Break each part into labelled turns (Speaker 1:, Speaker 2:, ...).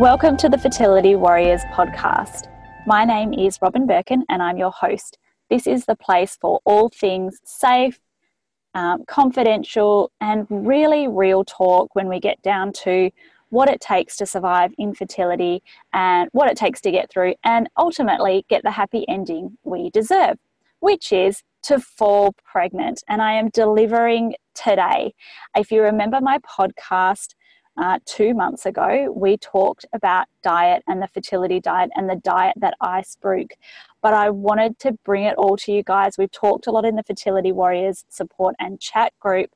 Speaker 1: Welcome to the Fertility Warriors podcast. My name is Robyn Birkin and I'm your host. This is the place for all things safe, um, confidential, and really real talk when we get down to what it takes to survive infertility and what it takes to get through and ultimately get the happy ending we deserve, which is to fall pregnant. And I am delivering today. If you remember my podcast, uh, two months ago, we talked about diet and the fertility diet and the diet that I spoke. But I wanted to bring it all to you guys. We've talked a lot in the Fertility Warriors support and chat group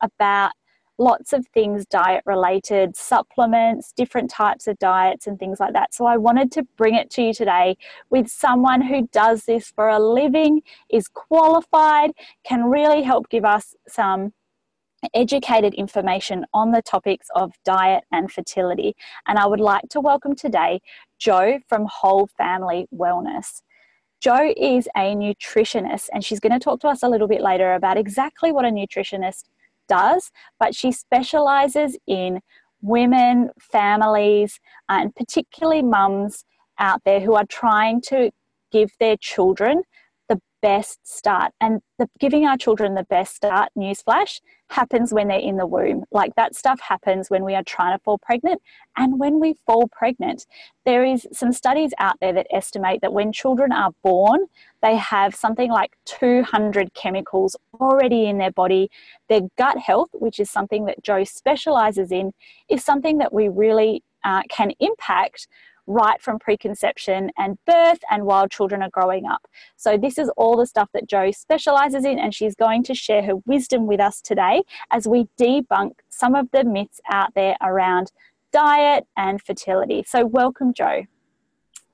Speaker 1: about lots of things diet related, supplements, different types of diets, and things like that. So I wanted to bring it to you today with someone who does this for a living, is qualified, can really help give us some educated information on the topics of diet and fertility. And I would like to welcome today Jo from Whole Family Wellness. Jo is a nutritionist, and she's going to talk to us a little bit later about exactly what a nutritionist does, but she specializes in women, families, and particularly mums out there who are trying to give their children best start. And the, giving our children the best start, newsflash, happens when they're in the womb. Like that stuff happens when we are trying to fall pregnant and when we fall pregnant. There is some studies out there that estimate that when children are born, they have something like 200 chemicals already in their body. Their gut health, which is something that Jo specializes in, is something that we really uh, can impact right from preconception and birth and while children are growing up. So, this is all the stuff that Jo specializes in, and she's going to share her wisdom with us today as we debunk some of the myths out there around diet and fertility. So, welcome, Jo.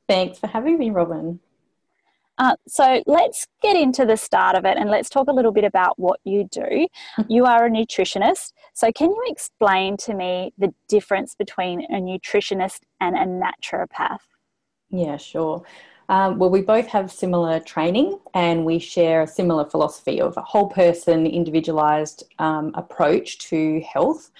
Speaker 2: Thanks for having me, Robyn.
Speaker 1: Uh, so let's get into the start of it and let's talk a little bit about what you do. You are a nutritionist. So, can you explain to me the difference between a nutritionist and a naturopath?
Speaker 2: Yeah, sure. Um, well, we both have similar training and we share a similar philosophy of a whole person, individualized um, approach to health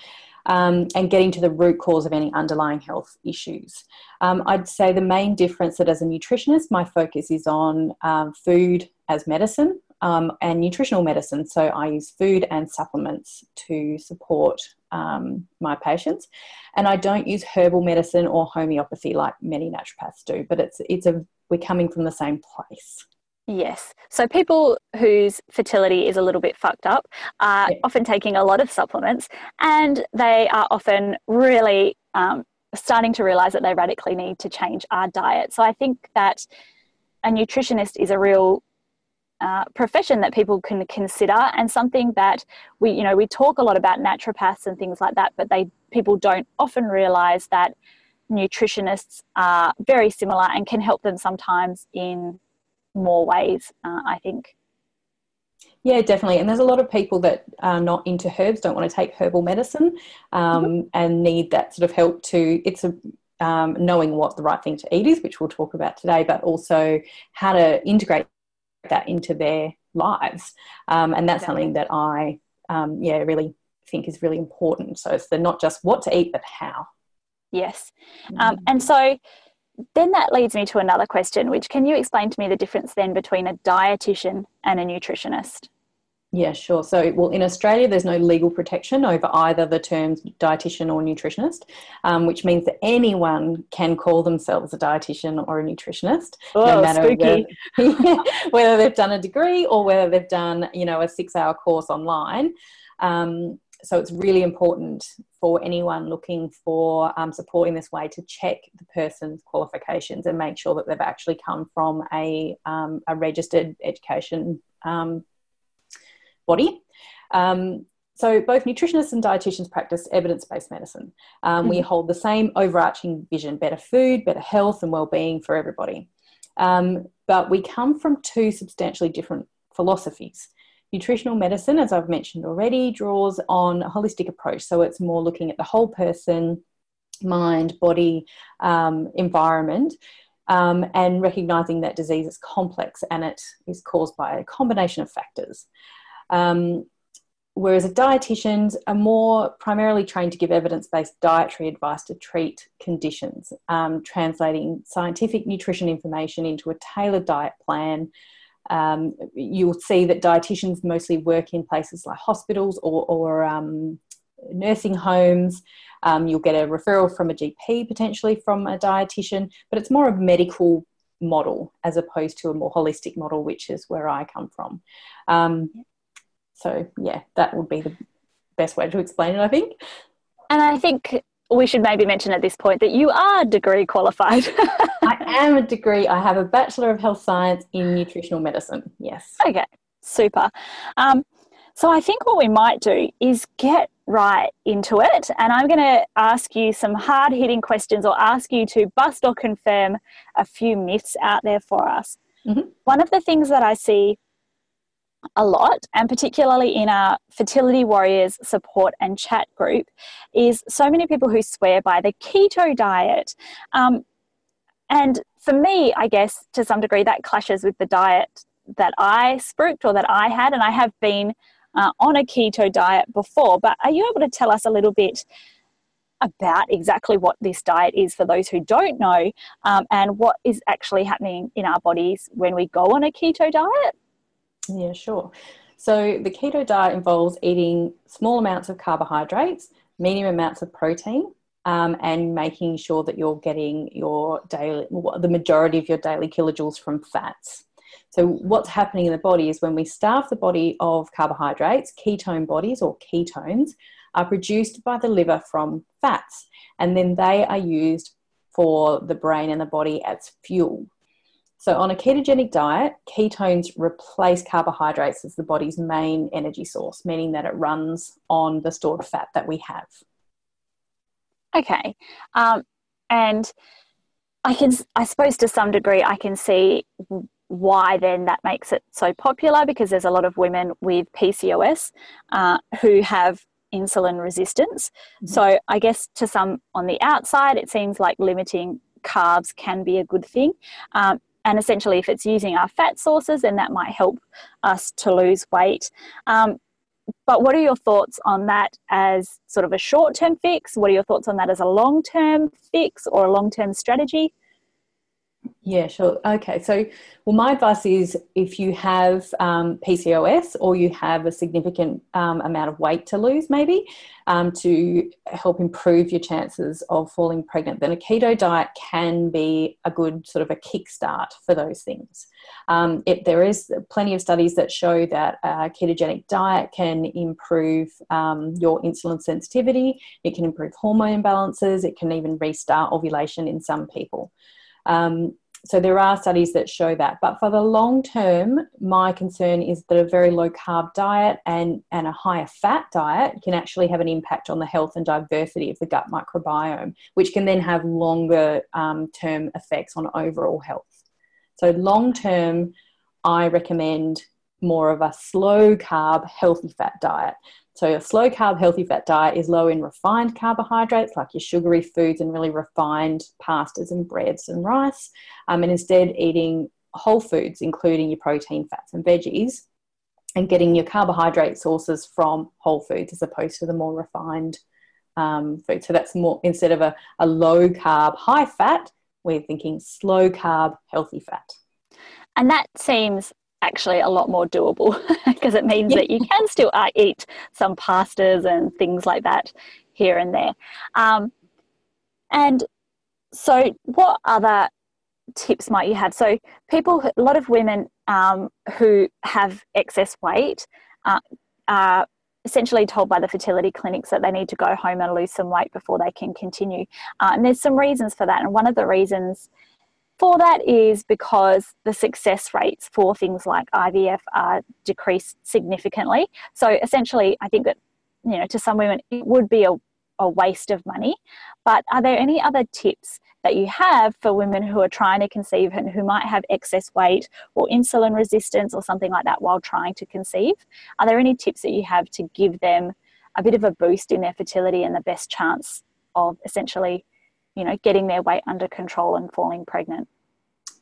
Speaker 2: um, and getting to the root cause of any underlying health issues. Um, I'd say the main difference that as a nutritionist, my focus is on um, food as medicine um, and nutritional medicine. So I use food and supplements to support um, my patients, and I don't use herbal medicine or homeopathy like many naturopaths do. But it's it's a we're coming from the same place.
Speaker 1: Yes. So people whose fertility is a little bit fucked up are yeah. often taking a lot of supplements and they are often really um, starting to realize that they radically need to change our diet. So I think that a nutritionist is a real uh, profession that people can consider and something that we you know we talk a lot about naturopaths and things like that but they people don't often realize that nutritionists are very similar and can help them sometimes in more ways, uh, I think.
Speaker 2: Yeah, definitely. And there's a lot of people that are not into herbs, don't want to take herbal medicine, um, mm-hmm. and need that sort of help to. It's a um, knowing what the right thing to eat is, which we'll talk about today, but also how to integrate that into their lives. Um, and that's something that I, um, yeah, really think is really important. So it's the not just what to eat, but how.
Speaker 1: Yes. Um, mm-hmm. and so then that leads me to another question, which can you explain to me the difference then between a dietitian and a nutritionist?
Speaker 2: Yeah, sure. So, well, in Australia, there's no legal protection over either the terms dietitian or nutritionist, um, which means that anyone can call themselves a dietitian or a nutritionist,
Speaker 1: oh, no matter whether,
Speaker 2: whether, they've done a degree or whether they've done, you know, a six-hour course online. Um, so it's really important for anyone looking for um, support in this way to check the person's qualifications and make sure that they've actually come from a, um, a registered education um, body. Um, so both nutritionists and dietitians practice evidence-based medicine. Mm-hmm. We hold the same overarching vision: better food, better health, and well-being for everybody. Um, but we come from two substantially different philosophies. Nutritional medicine, as I've mentioned already, draws on a holistic approach. So it's more looking at the whole person, mind, body, um, environment, um, and recognizing that disease is complex and it is caused by a combination of factors. Um, whereas dietitians are more primarily trained to give evidence based dietary advice to treat conditions, um, translating scientific nutrition information into a tailored diet plan. Um, you'll see that dietitians mostly work in places like hospitals or, or um, nursing homes. Um, you'll get a referral from a GP, potentially from a dietitian, but it's more of a medical model as opposed to a more holistic model, which is where I come from. Um, so, yeah, that would be the best way to explain it, I think.
Speaker 1: And I think we should maybe mention at this point that you are degree qualified.
Speaker 2: I am a degree. I have a Bachelor of Health Science in Nutritional Medicine. Yes.
Speaker 1: Okay, super. Um, so I think what we might do is get right into it. And I'm going to ask you some hard hitting questions or ask you to bust or confirm a few myths out there for us. Mm-hmm. One of the things that I see a lot, and particularly in our Fertility Warriors support and chat group, is so many people who swear by the keto diet. Um, and for me, I guess to some degree, that clashes with the diet that I spruiked or that I had, and I have been uh, on a keto diet before. But are you able to tell us a little bit about exactly what this diet is for those who don't know um, and what is actually happening in our bodies when we go on a keto diet?
Speaker 2: Yeah, sure. So the keto diet involves eating small amounts of carbohydrates, medium amounts of protein, um, and making sure that you're getting your daily, the majority of your daily kilojoules from fats. So, what's happening in the body is when we starve the body of carbohydrates, ketone bodies or ketones are produced by the liver from fats, and then they are used for the brain and the body as fuel. So, on a ketogenic diet, ketones replace carbohydrates as the body's main energy source, meaning that it runs on the stored fat that we have.
Speaker 1: Okay. Um, and I can, I suppose to some degree, I can see why then that makes it so popular because there's a lot of women with PCOS uh, who have insulin resistance. Mm-hmm. So I guess to some on the outside, it seems like limiting carbs can be a good thing. Um, and essentially, if it's using our fat sources, then that might help us to lose weight. Um, but what are your thoughts on that as sort of a short term fix? What are your thoughts on that as a long term fix or a long term strategy?
Speaker 2: Yeah, sure. Okay. So, well, my advice is if you have um, PCOS or you have a significant um, amount of weight to lose, maybe um, to help improve your chances of falling pregnant, then a keto diet can be a good sort of a kickstart for those things. Um, it, there is plenty of studies that show that a ketogenic diet can improve um, your insulin sensitivity, it can improve hormone imbalances, it can even restart ovulation in some people. Um, so there are studies that show that. But for the long term, my concern is that a very low carb diet and, and a higher fat diet can actually have an impact on the health and diversity of the gut microbiome, which can then have longer um, term effects on overall health. So, long term, I recommend more of a slow carb, healthy fat diet. So, a slow carb, healthy fat diet is low in refined carbohydrates like your sugary foods and really refined pastas and breads and rice, um, and instead eating whole foods, including your protein, fats, and veggies, and getting your carbohydrate sources from whole foods as opposed to the more refined um, food. So, that's more instead of a, a low carb, high fat, we're thinking slow carb, healthy fat.
Speaker 1: And that seems actually a lot more doable because it means yeah. that you can still uh, eat some pastas and things like that here and there. Um, and so, what other tips might you have? So, people, a lot of women um, who have excess weight uh, are essentially told by the fertility clinics that they need to go home and lose some weight before they can continue. Uh, and there's some reasons for that. And one of the reasons for that is because the success rates for things like IVF are decreased significantly. So essentially, I think that you know to some women it would be a, a waste of money. But are there any other tips that you have for women who are trying to conceive and who might have excess weight or insulin resistance or something like that while trying to conceive? Are there any tips that you have to give them a bit of a boost in their fertility and the best chance of essentially you know, getting their weight under control and falling pregnant?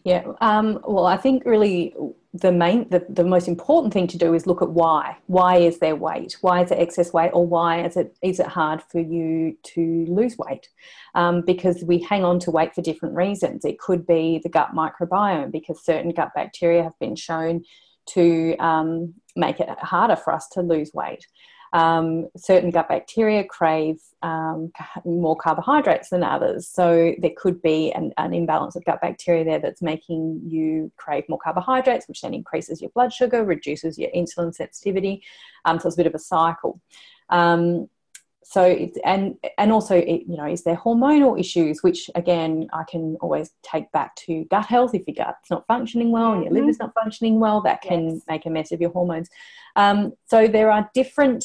Speaker 2: Yeah, um, well, I think really the main, the, the most important thing to do is look at why. Why is there weight? Why is there excess weight, or why is it is it hard for you to lose weight? Um, because we hang on to weight for different reasons. It could be the gut microbiome because certain gut bacteria have been shown to um, make it harder for us to lose weight. Um, certain gut bacteria crave um, more carbohydrates than others. So there could be an, an, imbalance of gut bacteria there that's making you crave more carbohydrates, which then increases your blood sugar, reduces your insulin sensitivity. Um, so it's a bit of a cycle. Um, so it's, and and also it, you know is there hormonal issues which again i can always take back to gut health if your gut's not functioning well and your liver's mm-hmm. not functioning well that can yes. make a mess of your hormones um, so there are different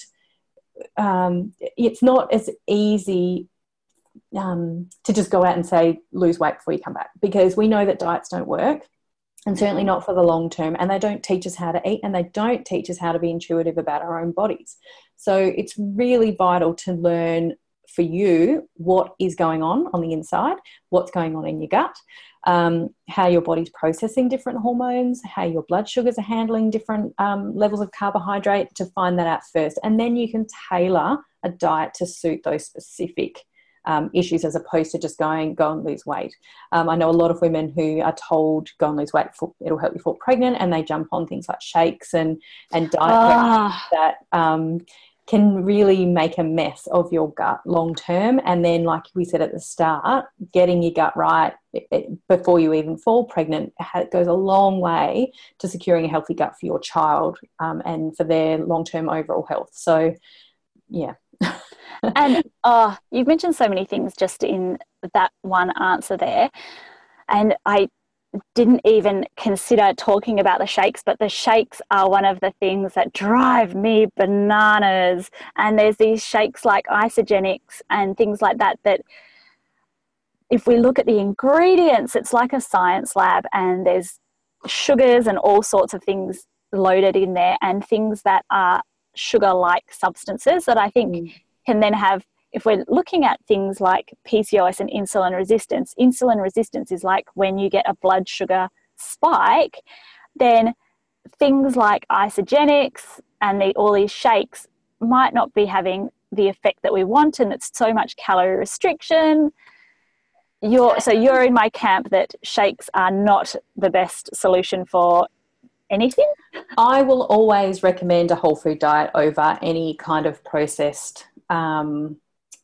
Speaker 2: um, it's not as easy um, to just go out and say lose weight before you come back because we know that diets don't work and certainly not for the long term and they don't teach us how to eat and they don't teach us how to be intuitive about our own bodies. So it's really vital to learn for you what is going on on the inside what's going on in your gut um, how your body's processing different hormones, how your blood sugars are handling different um, levels of carbohydrate to find that out first. And then you can tailor a diet to suit those specific um, issues as opposed to just going, go and lose weight. Um, I know a lot of women who are told, go and lose weight, it'll help you fall pregnant, and they jump on things like shakes and, and diet ah. that um, can really make a mess of your gut long term. And then, like we said at the start, getting your gut right before you even fall pregnant goes a long way to securing a healthy gut for your child um, and for their long term overall health. So, yeah.
Speaker 1: and oh, you've mentioned so many things just in that one answer there. And I didn't even consider talking about the shakes, but the shakes are one of the things that drive me bananas. And there's these shakes like Isagenix and things like that that if we look at the ingredients, it's like a science lab and there's sugars and all sorts of things loaded in there and things that are sugar like substances that I think mm. can then have if we're looking at things like PCOS and insulin resistance, insulin resistance is like when you get a blood sugar spike, then things like Isagenix and the, all these shakes might not be having the effect that we want, and it's so much calorie restriction. You're, so you're in my camp that shakes are not the best solution for anything.
Speaker 2: I will always recommend a whole food diet over any kind of processed um,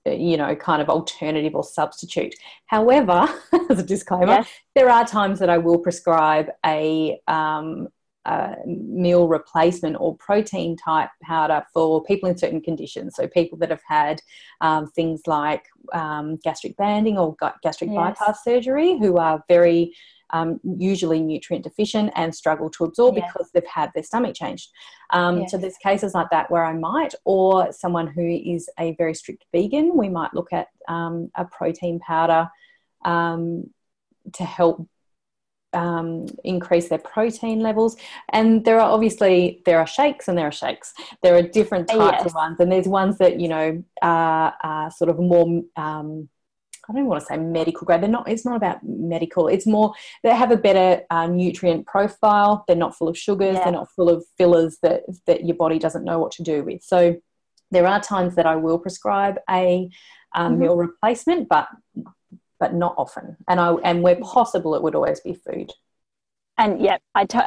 Speaker 2: you know, kind of alternative or substitute. However, as a disclaimer, yes. there are times that I will prescribe a, um, a, meal replacement or protein type powder for people in certain conditions. So, people that have had um, things like um, gastric banding or gastric yes. bypass surgery who are very um, usually nutrient deficient and struggle to absorb yes. because they've had their stomach changed. Um, yes. So there's cases like that where I might, or someone who is a very strict vegan, we might look at um, a protein powder um, to help um, increase their protein levels and there are obviously there are shakes and there are shakes there are different types yes. of ones and there's ones that you know are, are sort of more um, I don't want to say medical grade. They're not. It's not about medical. It's more they have a better uh, nutrient profile. They're not full of sugars. Yeah. They're not full of fillers that that your body doesn't know what to do with. So there are times that I will prescribe a um, mm-hmm. meal replacement, but but not often. And I and where possible, it would always be food
Speaker 1: and yeah, I t-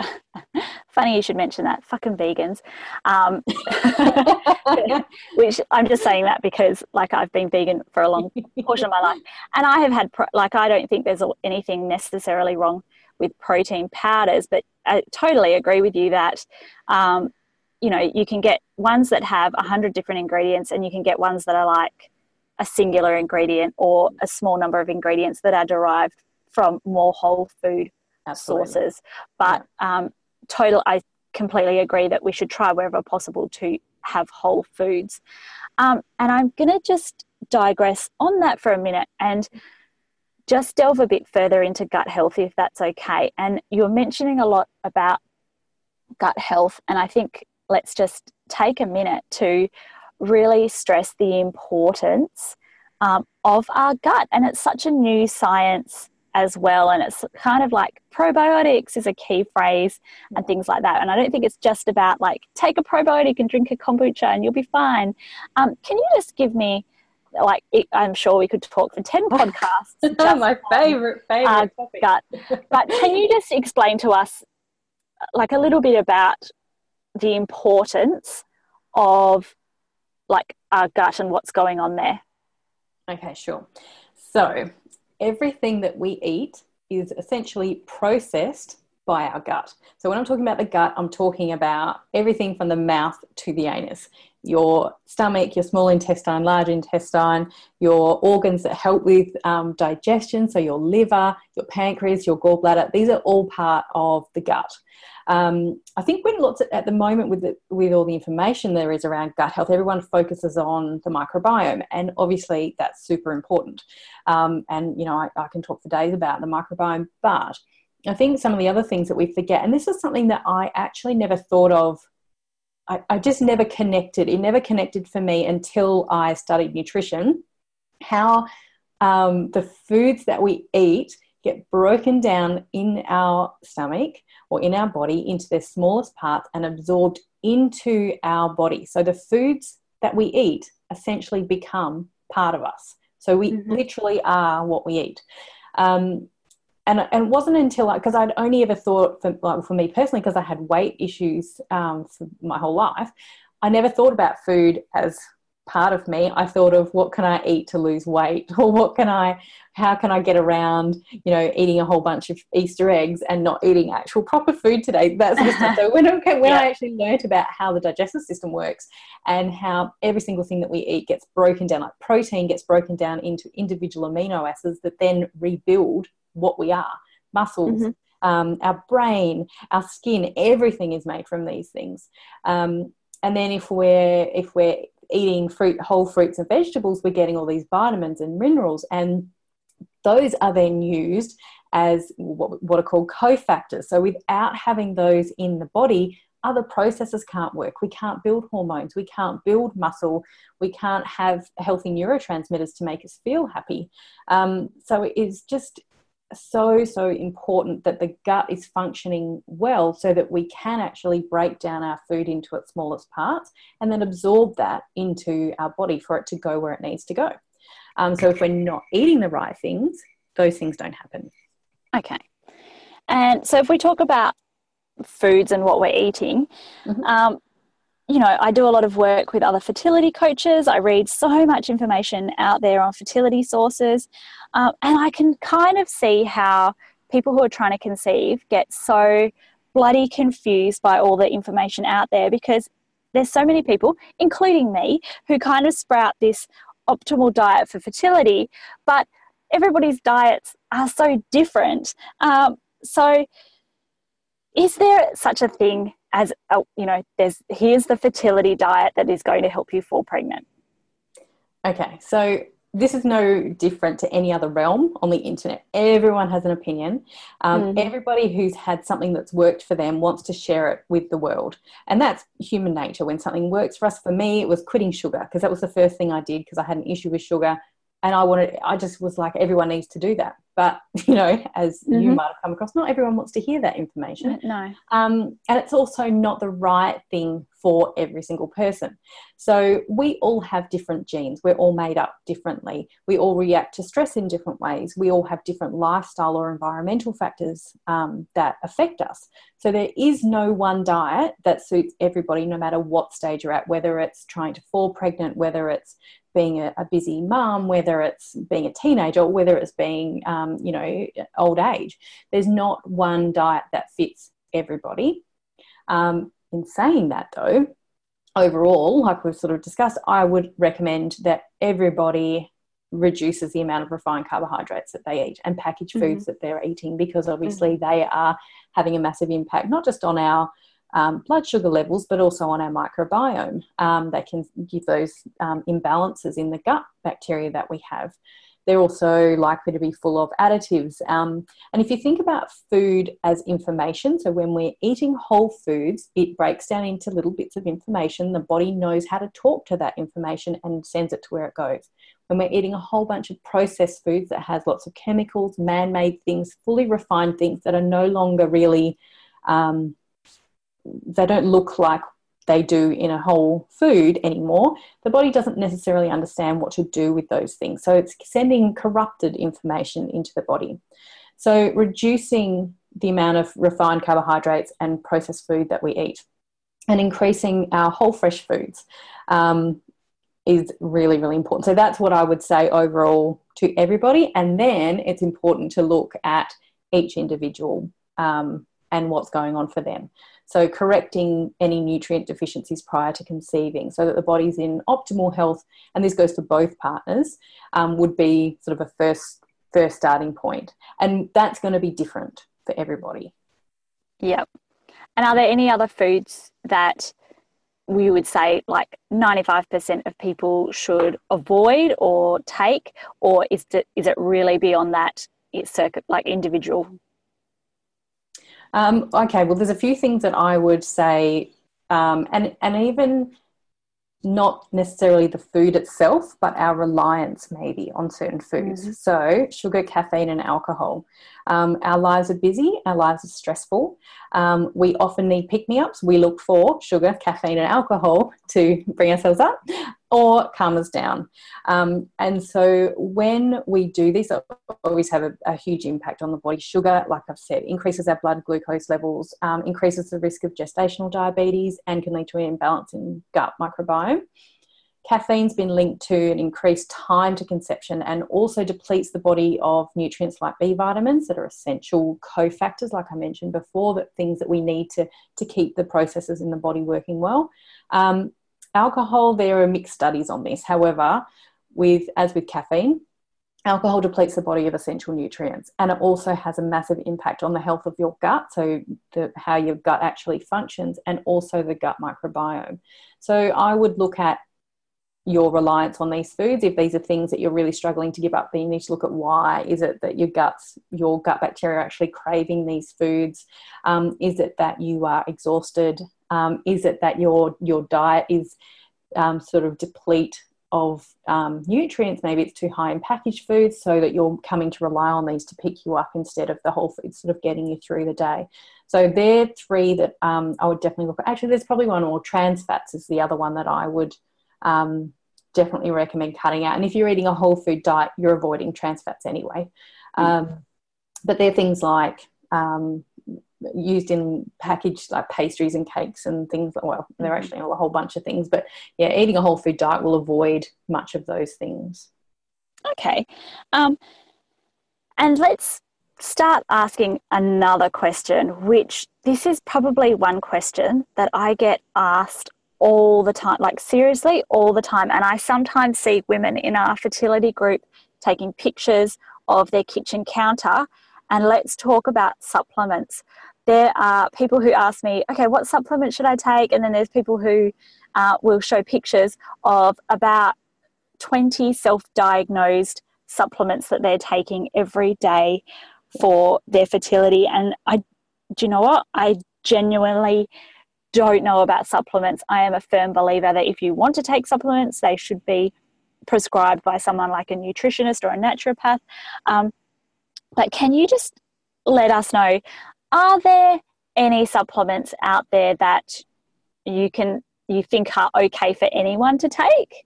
Speaker 1: funny you should mention that. Fucking vegans. Um, which I'm just saying that because like I've been vegan for a long portion of my life, and I have had pro- like I don't think there's anything necessarily wrong with protein powders, but I totally agree with you that. Um, you know, you can get ones that have a hundred different ingredients, and you can get ones that are like a singular ingredient or a small number of ingredients that are derived from more whole food Absolutely. sources. But yeah. um, total, I completely agree that we should try wherever possible to have whole foods. Um, and I'm going to just digress on that for a minute and just delve a bit further into gut health, if that's okay. And you're mentioning a lot about gut health, and I think let's just take a minute to really stress the importance um, of our gut. And it's such a new science as well. And it's kind of like probiotics is a key phrase and things like that. And I don't think it's just about like take a probiotic and drink a kombucha and you'll be fine. Um, can you just give me like it, I'm sure we could talk for 10 podcasts.
Speaker 2: My favorite, favorite topic.
Speaker 1: Gut. But can you just explain to us like a little bit about the importance of like our gut and what's going on there?
Speaker 2: Okay, sure. So everything that we eat is essentially processed by our gut. So when I'm talking about the gut, I'm talking about everything from the mouth to the anus. Your stomach, your small intestine, large intestine, your organs that help with um, digestion, so your liver, your pancreas, your gallbladder, these are all part of the gut. Um, I think when lots of, at the moment with the, with all the information there is around gut health, everyone focuses on the microbiome, and obviously that's super important. Um, and you know, I, I can talk for days about the microbiome, but I think some of the other things that we forget, and this is something that I actually never thought of. I, I just never connected. It never connected for me until I studied nutrition. How um, the foods that we eat get broken down in our stomach or in our body into their smallest parts and absorbed into our body. So the foods that we eat essentially become part of us. So we mm-hmm. literally are what we eat. Um, and, and it wasn't until because I'd only ever thought for, like, for me personally because I had weight issues um, for my whole life, I never thought about food as part of me i thought of what can i eat to lose weight or what can i how can i get around you know eating a whole bunch of easter eggs and not eating actual proper food today that's so when, okay, when yeah. i actually learned about how the digestive system works and how every single thing that we eat gets broken down like protein gets broken down into individual amino acids that then rebuild what we are muscles mm-hmm. Um, our brain, our skin, everything is made from these things. Um, and then if we're if we're eating fruit, whole fruits and vegetables, we're getting all these vitamins and minerals, and those are then used as what, what are called cofactors. So without having those in the body, other processes can't work. We can't build hormones. We can't build muscle. We can't have healthy neurotransmitters to make us feel happy. Um, so it is just so so important that the gut is functioning well so that we can actually break down our food into its smallest parts and then absorb that into our body for it to go where it needs to go. Um, so if we're not eating the right things those things don't happen.
Speaker 1: Okay. And so if we talk about foods and what we're eating mm-hmm. um, you know, I do a lot of work with other fertility coaches. I read so much information out there on fertility sources. Um, and I can kind of see how people who are trying to conceive get so bloody confused by all the information out there because there's so many people, including me, who kind of sprout this optimal diet for fertility, but everybody's diets are so different. Um, so, is there such a thing as a, you know there's here's the fertility diet that is going to help you fall pregnant
Speaker 2: okay so this is no different to any other realm on the internet. Everyone has an opinion. Um, mm-hmm. Everybody who's had something that's worked for them wants to share it with the world. And that's human nature. When something works for us, for me, it was quitting sugar because that was the first thing I did because I had an issue with sugar. And I wanted, I just was like, everyone needs to do that. But you know, as mm-hmm. you might have come across, not everyone wants to hear that information.
Speaker 1: No.
Speaker 2: Um, and it's also not the right thing for every single person. So we all have different genes. We're all made up differently. We all react to stress in different ways. We all have different lifestyle or environmental factors um, that affect us. So there is no one diet that suits everybody, no matter what stage you're at, whether it's trying to fall pregnant, whether it's being a, a busy mum, whether it's being a teenager, or whether it's being, um, you know, old age. There's not one diet that fits everybody. Um, in saying that, though, overall, like we've sort of discussed, I would recommend that everybody reduces the amount of refined carbohydrates that they eat and packaged foods mm-hmm. that they're eating because obviously mm-hmm. they are having a massive impact not just on our um, blood sugar levels, but also on our microbiome. Um, they can give those um, imbalances in the gut bacteria that we have. They're also likely to be full of additives. Um, and if you think about food as information, so when we're eating whole foods, it breaks down into little bits of information. The body knows how to talk to that information and sends it to where it goes. when we're eating a whole bunch of processed foods that has lots of chemicals, man-made things, fully refined things that are no longer really, um, they don't look like they do in a whole food anymore, the body doesn't necessarily understand what to do with those things. So it's sending corrupted information into the body. So reducing the amount of refined carbohydrates and processed food that we eat and increasing our whole fresh foods um, is really, really important. So that's what I would say overall to everybody. And then it's important to look at each individual um, and what's going on for them. So, correcting any nutrient deficiencies prior to conceiving so that the body's in optimal health, and this goes for both partners, um, would be sort of a first, first starting point. And that's going to be different for everybody.
Speaker 1: Yep. And are there any other foods that we would say like 95% of people should avoid or take, or is it, is it really beyond that? It's circuit like individual
Speaker 2: um, okay, well, there's a few things that I would say, um, and and even not necessarily the food itself, but our reliance maybe on certain foods. Mm-hmm. So, sugar, caffeine, and alcohol. Um, our lives are busy, our lives are stressful. Um, we often need pick me ups. We look for sugar, caffeine, and alcohol to bring ourselves up or calm us down. Um, and so, when we do this, it always have a, a, huge impact on the body. Sugar, like I've said, increases our blood glucose levels, um, increases the risk of gestational diabetes, and can lead to an imbalance in gut microbiome. Caffeine's been linked to an increased time to conception and also depletes the body of nutrients like B vitamins that are essential cofactors, like I mentioned before, that things that we need to, to keep the processes in the body working well. Um, alcohol, there are mixed studies on this. However, with as with caffeine, alcohol depletes the body of essential nutrients and it also has a massive impact on the health of your gut so the, how your gut actually functions and also the gut microbiome so i would look at your reliance on these foods if these are things that you're really struggling to give up then you need to look at why. Is it that your guts your gut bacteria are actually craving these foods? Um, is it that you are exhausted? Um, is it that your your diet is um, sort of deplete of um, nutrients? Maybe it's too high in packaged foods so that you're coming to rely on these to pick you up instead of the whole foods sort of getting you through the day. So they're three that um, i would definitely look at. Actually there's probably one more. Trans fats is the other one that i would um, definitely recommend cutting out. And if you're eating a whole food diet, you're avoiding trans fats anyway. Um, but they're things like um, used in packaged like pastries and cakes and things. Well, they're mm-hmm. actually a whole bunch of things. But yeah, eating a whole food diet will avoid much of those things.
Speaker 1: Okay. Um, and let's start asking another question, which this is probably one question that I get asked all the time, like seriously, all the time. And I sometimes see women in our fertility group taking pictures of their kitchen counter. And let's talk about supplements. There are people who ask me, okay, what supplement should I take? And then there's people who uh, will show pictures of about 20 self diagnosed supplements that they're taking every day for their fertility. And I, do you know what? I genuinely don't know about supplements, I am a firm believer that if you want to take supplements, they should be prescribed by someone like a nutritionist or a naturopath. Um, but can you just let us know are there any supplements out there that you can you think are okay for anyone to take?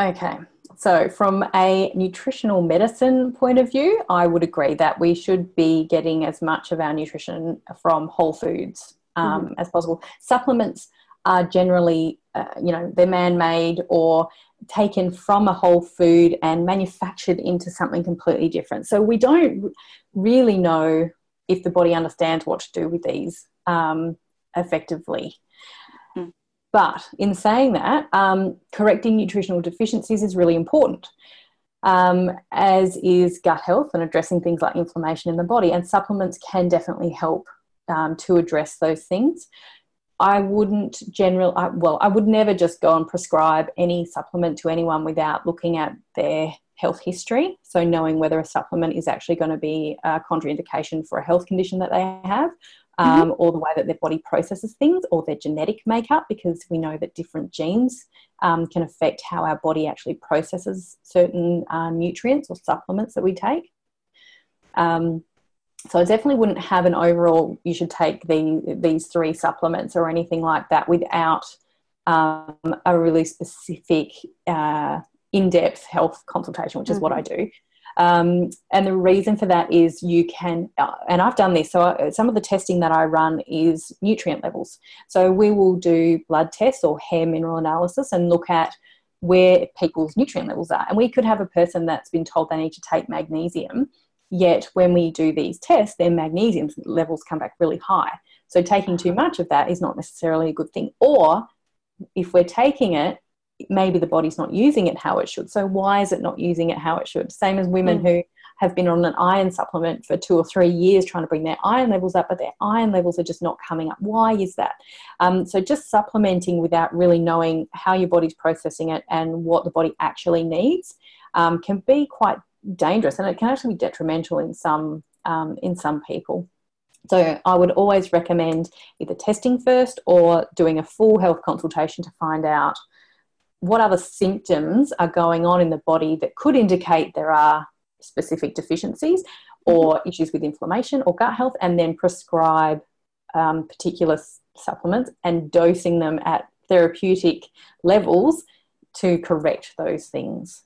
Speaker 2: Okay. So, from a nutritional medicine point of view, I would agree that we should be getting as much of our nutrition from whole foods um, mm-hmm. as possible. Supplements are generally, uh, you know, they're man-made or taken from a whole food and manufactured into something completely different. So we don't really know if the body understands what to do with these um, effectively. Mm. But in saying that, um, correcting nutritional deficiencies is really important. Um, as is gut health and addressing things like inflammation in the body. And supplements can definitely help um, to address those things. I wouldn't generally, well, I would never just go and prescribe any supplement to anyone without looking at their health history. So, knowing whether a supplement is actually going to be a contraindication for a health condition that they have, um, mm-hmm. or the way that their body processes things, or their genetic makeup, because we know that different genes um, can affect how our body actually processes certain uh, nutrients or supplements that we take. Um, so I definitely wouldn't have an overall. You should take the, these three supplements or anything like that without um, a really specific, uh, in-depth health consultation, which is mm-hmm. what I do. Um, and the reason for that is you can, uh, and I've done this. So I, some of the testing that I run is nutrient levels. So we will do blood tests or hair mineral analysis and look at where people's nutrient levels are. And we could have a person that's been told they need to take magnesium Yet when we do these tests, their magnesium levels come back really high. So taking too much of that is not necessarily a good thing. Or if we're taking it, maybe the body's not using it how it should. So why is it not using it how it should? Same as women mm. who have been on an iron supplement for two or three years trying to bring their iron levels up, but their iron levels are just not coming up. Why is that? Um, so just supplementing without really knowing how your body's processing it and what the body actually needs um, can be quite dangerous and it can actually be detrimental in some um, in some people. So I would always recommend either testing first or doing a full health consultation to find out what other symptoms are going on in the body that could indicate there are specific deficiencies or mm-hmm. issues with inflammation or gut health, and then prescribe um, particular supplements and dosing them at therapeutic levels to correct those things.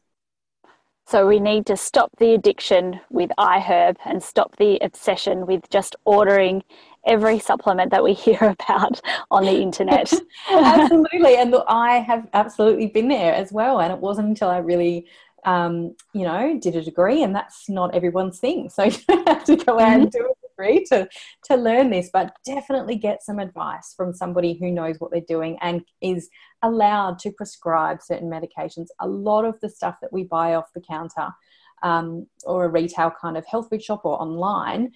Speaker 1: So we need to stop the addiction with iHerb and stop the obsession with just ordering every supplement that we hear about on the internet.
Speaker 2: absolutely. And look, I have absolutely been there as well. And it wasn't until I really um, you know, did a degree, and that's not everyone's thing. So you have to go out and mm-hmm. do a degree to to learn this. But definitely get some advice from somebody who knows what they're doing and is allowed to prescribe certain medications. A lot of the stuff that we buy off the counter um, or a retail kind of health food shop or online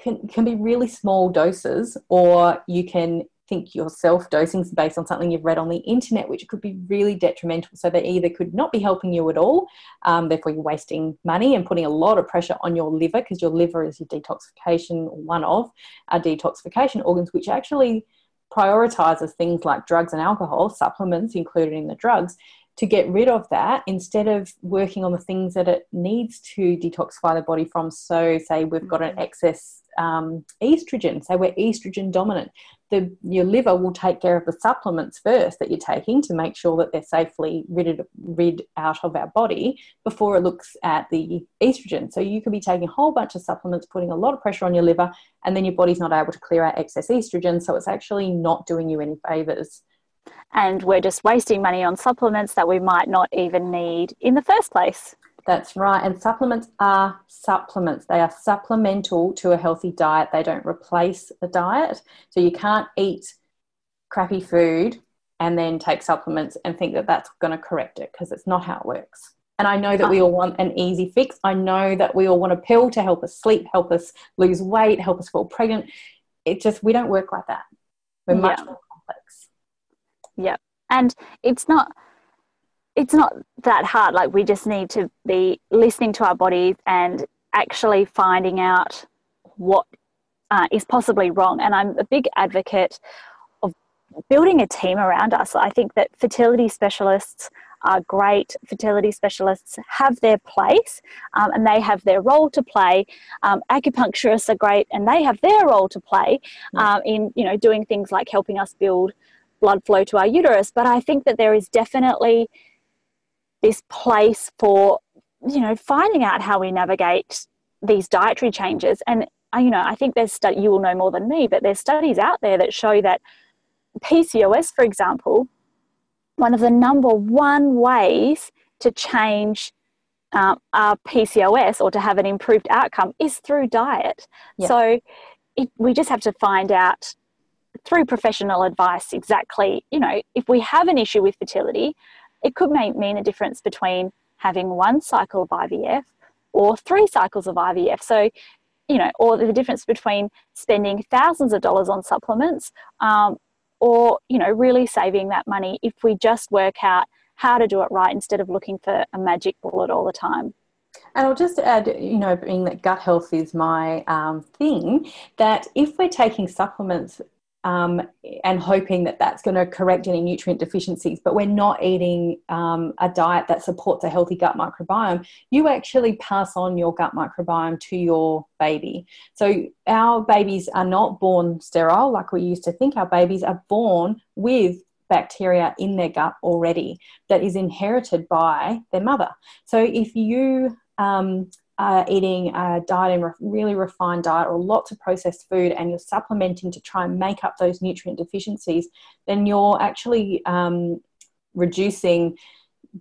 Speaker 2: can, can be really small doses, or you can think yourself dosing is based on something you've read on the internet, which could be really detrimental. So they either could not be helping you at all, um, therefore you're wasting money and putting a lot of pressure on your liver because your liver is your detoxification, one of our detoxification organs, which actually prioritizes things like drugs and alcohol, supplements included in the drugs, to get rid of that instead of working on the things that it needs to detoxify the body from. So, say we've got an mm-hmm. excess um, estrogen, say we're estrogen dominant, the, your liver will take care of the supplements first that you're taking to make sure that they're safely rid, rid out of our body before it looks at the estrogen. So you could be taking a whole bunch of supplements, putting a lot of pressure on your liver, and then your body's not able to clear out excess estrogen. So it's actually not doing you any favors.
Speaker 1: And we're just wasting money on supplements that we might not even need in the first place.
Speaker 2: That's right. And supplements are supplements. They are supplemental to a healthy diet. They don't replace the diet. So you can't eat crappy food and then take supplements and think that that's going to correct it because it's not how it works. And I know that we all want an easy fix. I know that we all want a pill to help us sleep, help us lose weight, help us fall pregnant. It just, we don't work like that. We're yeah. much more complex.
Speaker 1: Yeah. And it's not, it's not that hard. Like we just need to be listening to our bodies and actually finding out what uh, is possibly wrong. And I'm a big advocate of building a team around us. I think that fertility specialists are great. Fertility specialists have their place um, and they have their role to play. Um, acupuncturists are great and they have their role to play um, in you know doing things like helping us build blood flow to our uterus. But I think that there is definitely this place for you know finding out how we navigate these dietary changes and uh, you know i think there's stu- you will know more than me but there's studies out there that show that pcos for example one of the number one ways to change um, our pcos or to have an improved outcome is through diet yeah. so it, we just have to find out through professional advice exactly you know if we have an issue with fertility it could mean a difference between having one cycle of IVF or three cycles of IVF. So, you know, or the difference between spending thousands of dollars on supplements um, or, you know, really saving that money if we just work out how to do it right instead of looking for a magic bullet all the time.
Speaker 2: And I'll just add, you know, being that gut health is my um, thing, that if we're taking supplements um, and hoping that that's going to correct any nutrient deficiencies, but we're not eating um, a diet that supports a healthy gut microbiome, you actually pass on your gut microbiome to your baby. So our babies are not born sterile like we used to think. Our babies are born with bacteria in their gut already that is inherited by their mother. So if you um, uh, eating a diet and re- really refined diet or lots of processed food and you're supplementing to try and make up those nutrient deficiencies, then you're actually um, reducing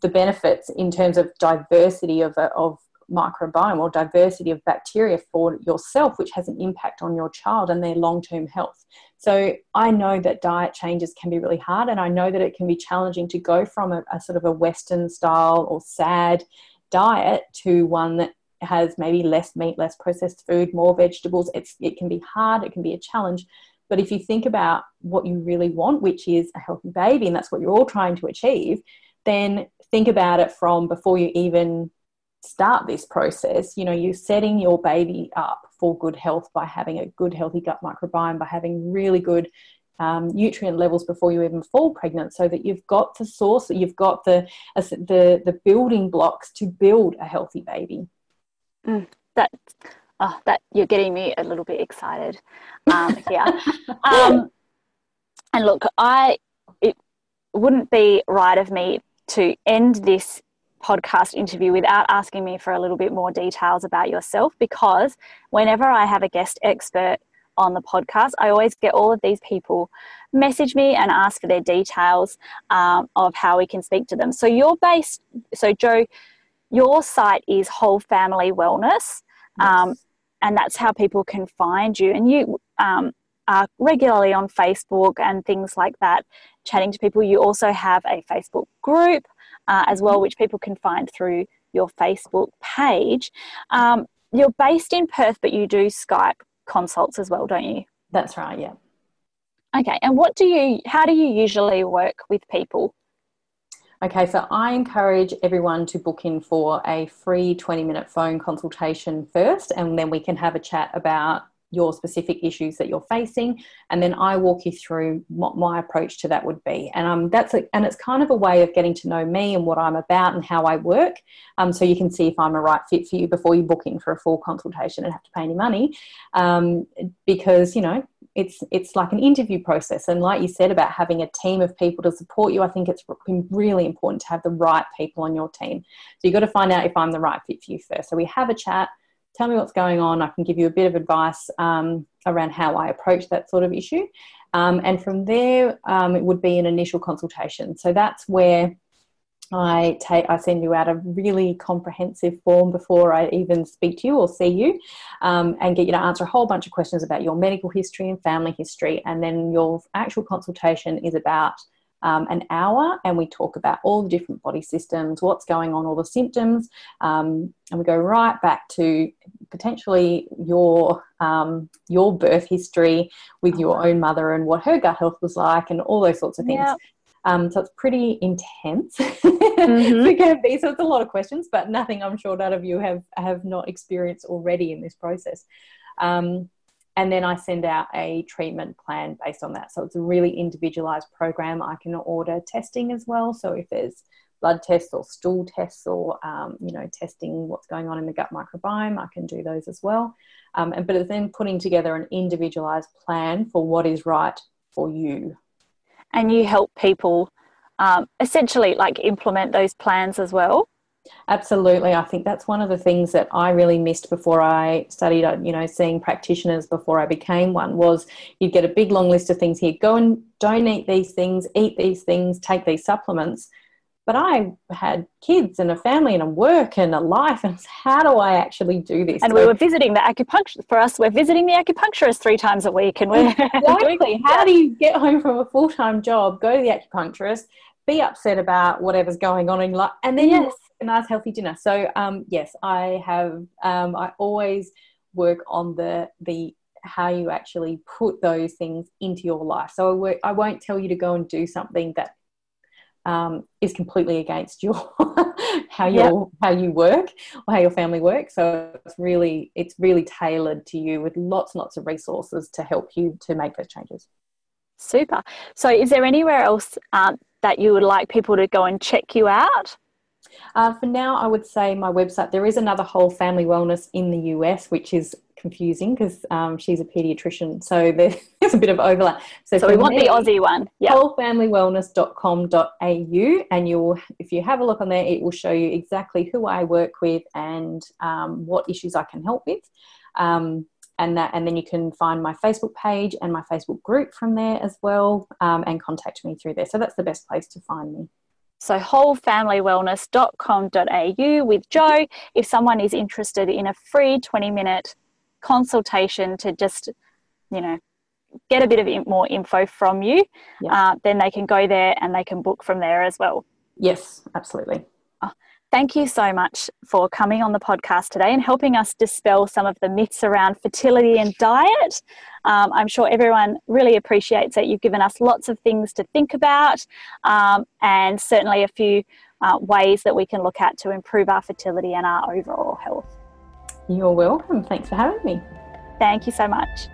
Speaker 2: the benefits in terms of diversity of, of microbiome or diversity of bacteria for yourself, which has an impact on your child and their long term health. So I know that diet changes can be really hard, and I know that it can be challenging to go from a, a sort of a Western style or sad diet to one that has maybe less meat, less processed food, more vegetables. It's, it can be hard, it can be a challenge. But if you think about what you really want, which is a healthy baby, and that's what you're all trying to achieve, then think about it from before you even start this process. You know, you're setting your baby up for good health by having a good, healthy gut microbiome, by having really good um, nutrient levels before you even fall pregnant, so that you've got the source, you've got the the the building blocks to build a healthy baby.
Speaker 1: Mm, that oh, that you're getting me a little bit excited um, here. um, and look, I it wouldn't be right of me to end this podcast interview without asking me for a little bit more details about yourself because whenever I have a guest expert on the podcast, I always get all of these people message me and ask for their details um, of how we can speak to them. So you're based, so Jo, your site is Whole Family Wellness, um, yes. and that's how people can find you. And you um, are regularly on Facebook and things like that, chatting to people. You also have a Facebook group uh, as well, mm-hmm. which people can find through your Facebook page. Um, you're based in Perth, but you do Skype consults as well, don't you?
Speaker 2: That's right, yeah.
Speaker 1: Okay, and what do you, how do you usually work with people?
Speaker 2: Okay, so I encourage everyone to book in for a free 20 minute phone consultation first, and then we can have a chat about your specific issues that you're facing and then i walk you through what my approach to that would be. And um, that's a, and it's kind of a way of getting to know me and what i'm about and how i work um, so you can see if i'm a right fit for you before you book in for a full consultation and have to pay any money um, because you know it's it's like an interview process. And like you said about having a team of people to support you i think it's really important to have the right people on your team. So you've got to find out if i'm the right fit for you first. So we have a chat. Tell me what's going on. I can give you a bit of advice um, around how i approach that sort of issue. Um, and from there um, it would be an initial consultation. So that's where I take I send you out a really comprehensive form before I even speak to you or see you, um, and get you to answer a whole bunch of questions about your medical history and family history, and then your actual consultation is about um, an hour, and we talk about all the different body systems, what's going on, all the symptoms, um, and we go right back to potentially your um, your birth history with your own mother and what her gut health was like, and all those sorts of things. Yep. Um, so it's pretty intense. Mm-hmm. it can be. So it's a lot of questions, but nothing I'm sure none of you have have not experienced already in this process. Um, and then I send out a treatment plan based on that. So it's a really individualized program. I can order testing as well. So if there's blood tests or stool tests or um, you know testing what's going on in the gut microbiome, I can do those as well. Um, and but it's then putting together an individualized plan for what is right for you
Speaker 1: and you help people um, essentially like implement those plans as well
Speaker 2: Absolutely. I think that's one of the things that I really missed before I studied, uh, you know, seeing practitioners before I became one was you'd get a big long list of things here. Go and don't eat these things, eat these things, take these supplements. But I had kids and a family and a work and a life. And how do I actually do this?
Speaker 1: And so, we were visiting the acupuncture for us. We're visiting the acupuncturist three times a week, and we're
Speaker 2: exactly. how do you get home from a full time job, go to the acupuncturist, be upset about whatever's going on in life, and then yes. a nice healthy dinner. So um, yes, I have. Um, I always work on the the how you actually put those things into your life. So I, won't tell you to go and do something that um, is completely against your how you yep. how you work or how your family works. So it's really it's really tailored to you with lots and lots of resources to help you to make those changes.
Speaker 1: Super. So, is there anywhere else um, that you would like people to go and check you out?
Speaker 2: Uh, for now, I would say my website. There is another whole family wellness in the US, which is confusing because um, she's a pediatrician, so there's a bit of overlap.
Speaker 1: So, so we want me, the Aussie one.
Speaker 2: Yeah. Wholefamilywellness.com.au, and you'll, if you have a look on there, it will show you exactly who I work with and um, what issues I can help with. Um, and that, and then you can find my Facebook page and my Facebook group from there as well, um, and contact me through there. So that's the best place to find me.
Speaker 1: So, wholefamilywellness.com.au with Jo If someone is interested in a free 20 minute consultation to just, you know, get a bit of more info from you, yeah. uh, then they can go there and they can book from there as well.
Speaker 2: Yes, absolutely.
Speaker 1: Thank you so much for coming on the podcast today and helping us dispel some of the myths around fertility and diet. Um, I'm sure everyone really appreciates it. You've given us lots of things to think about um, and certainly a few uh, ways that we can look at to improve our fertility and our overall health.
Speaker 2: You're welcome. Thanks for having me.
Speaker 1: Thank you so much.